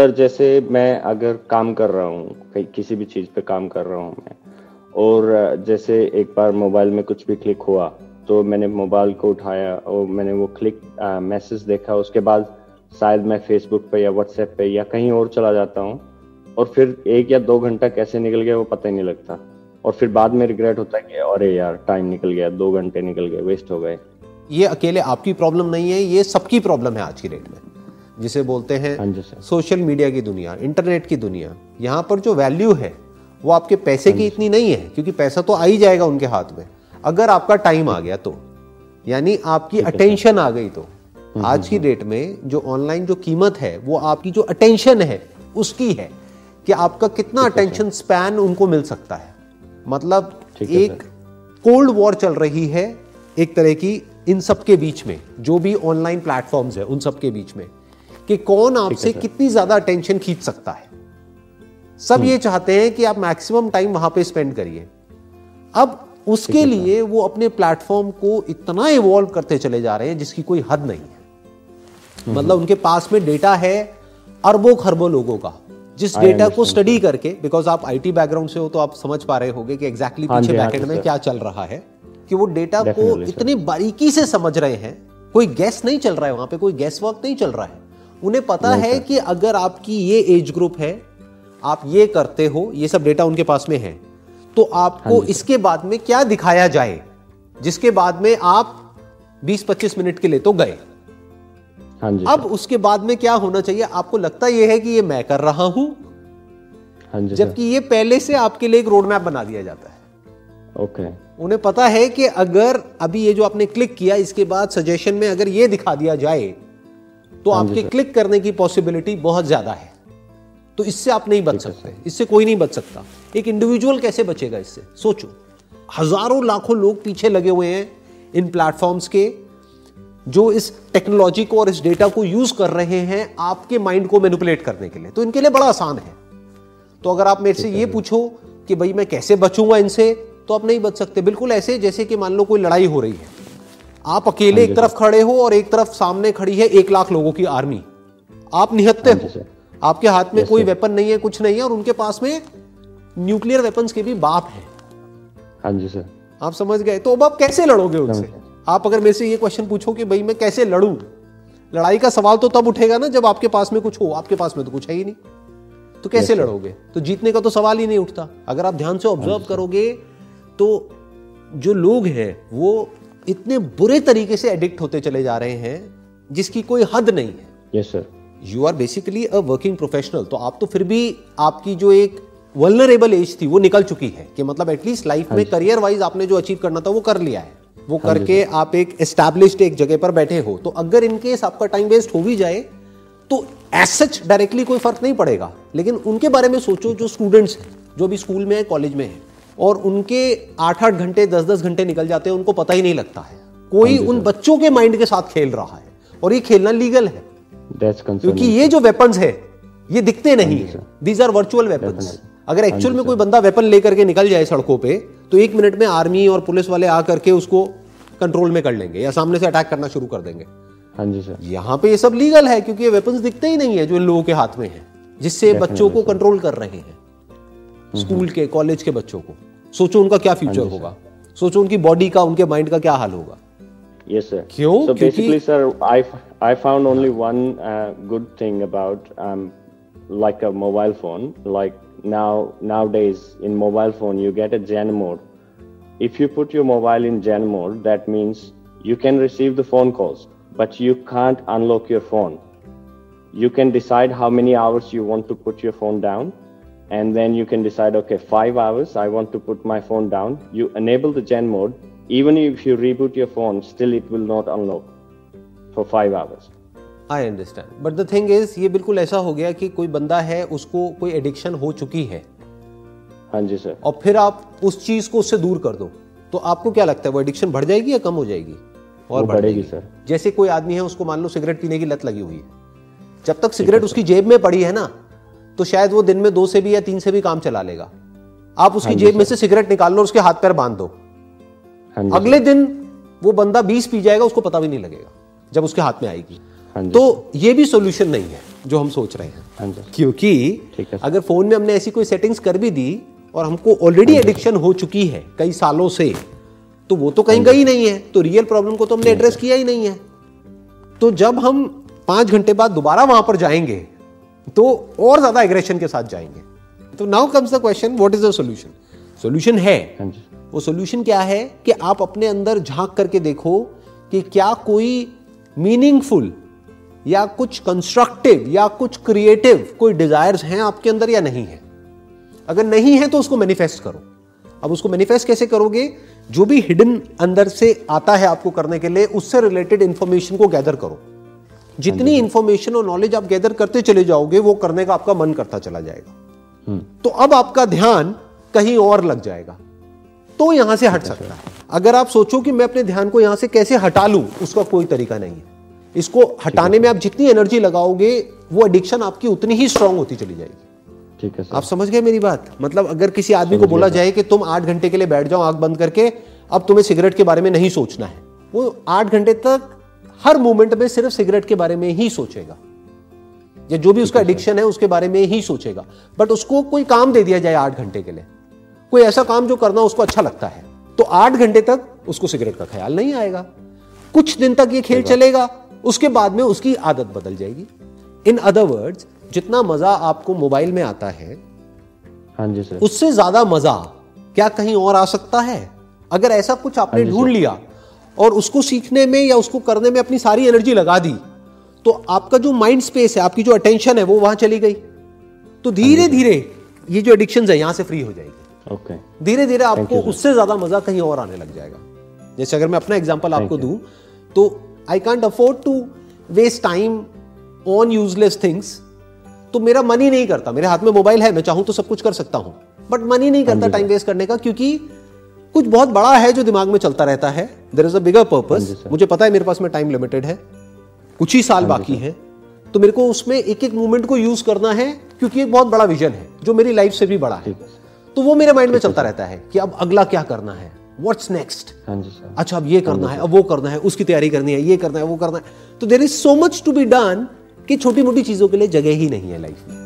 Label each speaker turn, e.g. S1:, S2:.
S1: Sir जैसे मैं अगर काम कर रहा हूँ किसी भी चीज़ पे काम कर रहा हूँ मैं, और जैसे एक बार मोबाइल में कुछ भी क्लिक हुआ तो मैंने मोबाइल को उठाया और मैंने वो क्लिक मैसेज देखा, उसके बाद शायद मैं फेसबुक पे या व्हाट्सएप पे या कहीं और चला जाता हूँ, और फिर एक या दो घंटा कैसे निकल गया वो पता ही नहीं लगता, और फिर बाद में रिग्रेट होता है कि अरे यार टाइम निकल गया, दो घंटे निकल गए वेस्ट हो गए।
S2: ये अकेले आपकी प्रॉब्लम नहीं है, ये सबकी प्रॉब्लम है आज की डेट में। जिसे बोलते हैं
S1: हाँ
S2: सोशल मीडिया की दुनिया इंटरनेट की दुनिया यहाँ पर जो वैल्यू है वो आपके पैसे की हाँ इतनी नहीं है क्योंकि पैसा तो आ ही जाएगा उनके हाथ में। अगर आपका टाइम आ गया तो यानी आपकी अटेंशन आ गई तो हम्म, आज की डेट हम्म। में जो ऑनलाइन जो कीमत है वो आपकी जो अटेंशन है उसकी है कि आपका कितना अटेंशन स्पैन उनको मिल सकता है। मतलब एक कोल्ड वॉर चल रही है एक तरह की इन सब के बीच में जो भी ऑनलाइन प्लेटफॉर्म्स है उन सब के बीच में। कि कौन आपसे कितनी ज़्यादा अटेंशन खींच सकता है। सब ये चाहते हैं कि आप मैक्सिमम टाइम वहाँ पे स्पेंड करिए। अब उसके लिए वो अपने प्लेटफॉर्म को इतना इवॉल्व करते चले जा रहे हैं जिसकी कोई हद नहीं है। हम्म। मतलब उनके पास में डेटा है अरबों खरबों लोगों का जिस डेटा को स्टडी करके बिकॉज़ आप आईटी बैकग्राउंड से हो तो आप समझ पा रहे होगे कि एग्जैक्टली exactly पीछे बैकेंड में क्या चल रहा है कि वो डेटा को इतनी बारीकी से समझ रहे हैं। कोई गैस नहीं चल रहा है वहाँ पे कोई गैस वर्क नहीं चल रहा है। उन्हें पता है कि अगर आपकी ये एज ग्रुप है आप ये करते हो ये सब डेटा उनके पास में है तो आपको हाँ इसके बाद में क्या दिखाया जाए जिसके बाद में आप 20-25 मिनट के लिए तो गए। हाँ जी। अब उसके बाद में क्या होना चाहिए? आपको लगता यह है कि ये मैं कर रहा हूँ हाँ जी जबकि ये पहले से आपके लिए एक रोड मैप बना दिया जाता है।
S1: ओके।
S2: उन्हें पता है कि अगर अभी ये जो आपने क्लिक किया इसके बाद सजेशन में अगर ये दिखा दिया जाए तो हाँ आपके क्लिक करने की पॉसिबिलिटी बहुत ज़्यादा है। तो इससे आप नहीं बच सकते। इससे कोई नहीं बच सकता। एक इंडिविजुअल कैसे बचेगा इससे? सोचो। हज़ारों लाखों लोग पीछे लगे हुए हैं इन प्लेटफॉर्म्स के जो इस टेक्नोलॉजी को और इस डेटा को यूज़ कर रहे हैं आपके माइंड को मैनिपुलेट करने के लिए। तो इनके लिए बड़ा आसान है। तो अगर आप मेरे से ये पूछो कि भाई मैं कैसे बचूँगा इनसे तो आप नहीं बच सकते। बिल्कुल ऐसे जैसे कि मान लो कोई लड़ाई हो रही है। आप अकेले एक तरफ़ खड़े हो और एक तरफ़ सामने खड़ी है एक लाख लोगों की आर्मी। आप निहत्ते हाँ हो। आपके हाथ में कोई वेपन नहीं है कुछ नहीं है और उनके पास में न्यूक्लियर वेपन्स के भी बाप है।
S1: हाँ जी सर।
S2: आप समझ गए? तो अब आप कैसे लड़ोगे उनसे? आप अगर मेरे से ये क्वेश्चन पूछो कि भाई मैं कैसे लड़ू? लड़ाई का सवाल तो तब उठेगा ना जब आपके पास में कुछ हो। आपके पास में तो कुछ है ही नहीं। तो कैसे लड़ोगे? तो जीतने का तो सवाल ही नहीं उठता। अगर आप ध्यान से ऑब्ज़र्व हाँ करोगे तो जो लोग हैं वो इतने बुरे तरीके से एडिक्ट होते चले जा रहे हैं जिसकी कोई हद नहीं है।
S1: Yes sir
S2: you are basically a working professional तो आप तो फिर भी आपकी जो एक वलनरेबल एज थी वो निकल चुकी है कि मतलब एटलीस्ट लाइफ में करियर वाइज आपने जो अचीव करना था वो कर लिया है। वो हाँ करके आप एक एस्टैब्लिश्ड एक जगह पर बैठे हो तो अगर इनकेस आपका टाइम वेस्ट हो भी जाए तो एज सच डायरेक्टली कोई फ़र्क नहीं पड़ेगा। लेकिन उनके बारे में सोचो जो स्टूडेंट्स हैं जो अभी स्कूल में है कॉलेज में है और उनके आठ आठ घंटे दस दस घंटे निकल जाते हैं उनको पता ही नहीं लगता है। कोई हाँ उन बच्चों के माइंड के साथ खेल रहा है और ये खेलना लीगल है। क्योंकि ये जो वेपन्स है ये दिखते नहीं है दीज आर वर्चुअल वेपन्स अगर एक्चुअल में कोई बंदा वेपन लेकर के निकल जाए सड़कों पे तो एक मिनट में आर्मी और पुलिस वाले आकर के उसको कंट्रोल में कर लेंगे या सामने से अटैक करना शुरू कर देंगे।
S1: हाँ जी सर
S2: यहाँ पे ये सब लीगल है क्योंकि ये वेपन्स दिखते ही नहीं है जो इन लोगों के हाथ में है जिससे बच्चों को कंट्रोल कर रहे हैं। स्कूल हम्म, हम्म। के कॉलेज के बच्चों को। सोचो उनका क्या फ्यूचर हाँ होगा सोचो उनकी बॉडी का उनके माइंड का क्या हाल होगा
S1: Yes, sir.
S2: क्यों?
S1: So basically, sir, I I found only one uh, good thing about um, like a mobile phone. Like now nowadays in mobile phone you get a Gen mode. If you put your mobile in Gen mode, that means you can receive the phone calls, but you can't unlock your phone. You can decide how many hours you want to put your phone down, and then you can decide okay, five hours I want to put my phone down. You enable the Gen mode. Even if you reboot your phone still it will not unlock for five hours.
S2: I understand but the thing is ये बिल्कुल ऐसा हो गया कि कोई बंदा है उसको कोई एडिक्शन हो चुकी है।
S1: हाँ जी सर
S2: और फिर आप उस चीज़ को उससे दूर कर दो। तो आपको क्या लगता है वो एडिक्शन बढ़ जाएगी या कम हो जाएगी?
S1: और बढ़ेगी सर
S2: जैसे कोई आदमी है उसको मान लो सिगरेट पीने की लत लगी हुई है। जब तक सिगरेट उसकी जेब में पड़ी है ना तो शायद वो दिन में दो से भी या तीन से भी काम चला लेगा। आप उसकी हाँ जेब में से सिगरेट निकाल लो उसके हाथ पैर बाँध दो। हाँ अगले दिन वो बंदा बीस पी जाएगा उसको पता भी नहीं लगेगा जब उसके हाथ में आएगी।
S1: हाँ
S2: तो ये भी सोल्यूशन नहीं है जो हम सोच रहे हैं। क्योंकि। अगर फ़ोन में हमने ऐसी कोई सेटिंग्स कर भी दी और हमको ऑलरेडी एडिक्शन हो चुकी है कई सालों से तो वो तो कहीं गई नहीं है। तो रियल प्रॉब्लम को तो हमने एड्रेस किया ही नहीं है। तो जब हम पाँच घंटे बाद दोबारा वहाँ पर जाएँगे तो और ज़्यादा एग्रेशन के साथ जाएँगे। तो now comes the question what is the solution solution है।
S1: हाँ
S2: वो सॉल्यूशन क्या है कि आप अपने अंदर झाँक करके देखो कि क्या कोई मीनिंगफुल या कुछ कंस्ट्रक्टिव या कुछ क्रिएटिव कोई डिजायर्स हैं आपके अंदर या नहीं है। अगर नहीं है तो उसको मैनिफेस्ट करो। अब उसको मैनिफेस्ट कैसे करोगे? जो भी हिडन अंदर से आता है आपको करने के लिए उससे रिलेटेड इंफॉर्मेशन को गैदर करो। जितनी इंफॉर्मेशन और नॉलेज आप गैदर करते चले जाओगे वो करने का आपका मन करता चला जाएगा।
S1: हम्म।
S2: तो अब आपका ध्यान कहीं और लग जाएगा। तो यहाँ से हट सकता है। अगर आप सोचो कि मैं अपने ध्यान को यहाँ से कैसे हटा लूँ उसका कोई तरीका नहीं है। इसको हटाने में आप जितनी एनर्जी लगाओगे वो एडिक्शन आपकी उतनी ही स्ट्रांग होती चली जाएगी।
S1: ठीक है
S2: आप समझ गए मेरी बात? मतलब अगर किसी आदमी को बोला जाए कि तुम आठ घंटे के लिए बैठ जाओ आँख बंद करके अब तुम्हें सिगरेट के बारे में नहीं सोचना है। वो आठ घंटे तक हर मोमेंट में सिर्फ़ सिगरेट के बारे में ही सोचेगा। या जो भी उसका एडिक्शन है उसके बारे में ही सोचेगा। बट उसको कोई काम दे दिया जाए आठ घंटे के लिए। कोई ऐसा काम जो करना उसको अच्छा लगता है। तो आठ घंटे तक उसको सिगरेट का ख्याल नहीं आएगा। कुछ दिन तक ये खेल चलेगा। उसके बाद में उसकी आदत बदल जाएगी। इन अदर वर्ड्स जितना मज़ा आपको मोबाइल में आता है
S1: हाँ जी सर।
S2: उससे ज़्यादा मज़ा क्या कहीं और आ सकता है? अगर ऐसा कुछ आपने ढूंढ लिया और उसको सीखने में या उसको करने में अपनी सारी एनर्जी लगा दी तो आपका जो माइंड स्पेस है आपकी जो अटेंशन है वो वहाँ चली गई। तो धीरे धीरे ये जो एडिक्शन है यहाँ से फ्री हो जाएगी।
S1: ओके
S2: धीरे धीरे आपको उससे ज़्यादा मज़ा कहीं और आने लग जाएगा। जैसे अगर मैं अपना एग्ज़ाम्पल आपको. दूँ तो I can't afford to waste time on useless things तो मेरा मन ही नहीं करता। मेरे हाथ में मोबाइल है मैं चाहूँ तो सब कुछ कर सकता हूँ। बट मन ही नहीं करता टाइम वेस्ट करने का क्योंकि कुछ बहुत बड़ा है जो दिमाग में चलता रहता है। There is a bigger purpose मुझे पता है मेरे पास में टाइम लिमिटेड है। कुछ ही साल बाकी है। तो मेरे को उसमें एक एक मूवमेंट को यूज़ करना है क्योंकि एक बहुत बड़ा विजन है जो मेरी लाइफ से भी बड़ा है। तो वो मेरे माइंड में चलता रहता है कि अब अगला क्या करना है? व्हाट्स नेक्स्ट
S1: हाँ
S2: अच्छा अब ये करना है अब वो करना है उसकी तैयारी करनी है ये करना है वो करना है। तो there is so much to be done कि छोटी मोटी चीज़ों के लिए जगह ही नहीं है लाइफ में।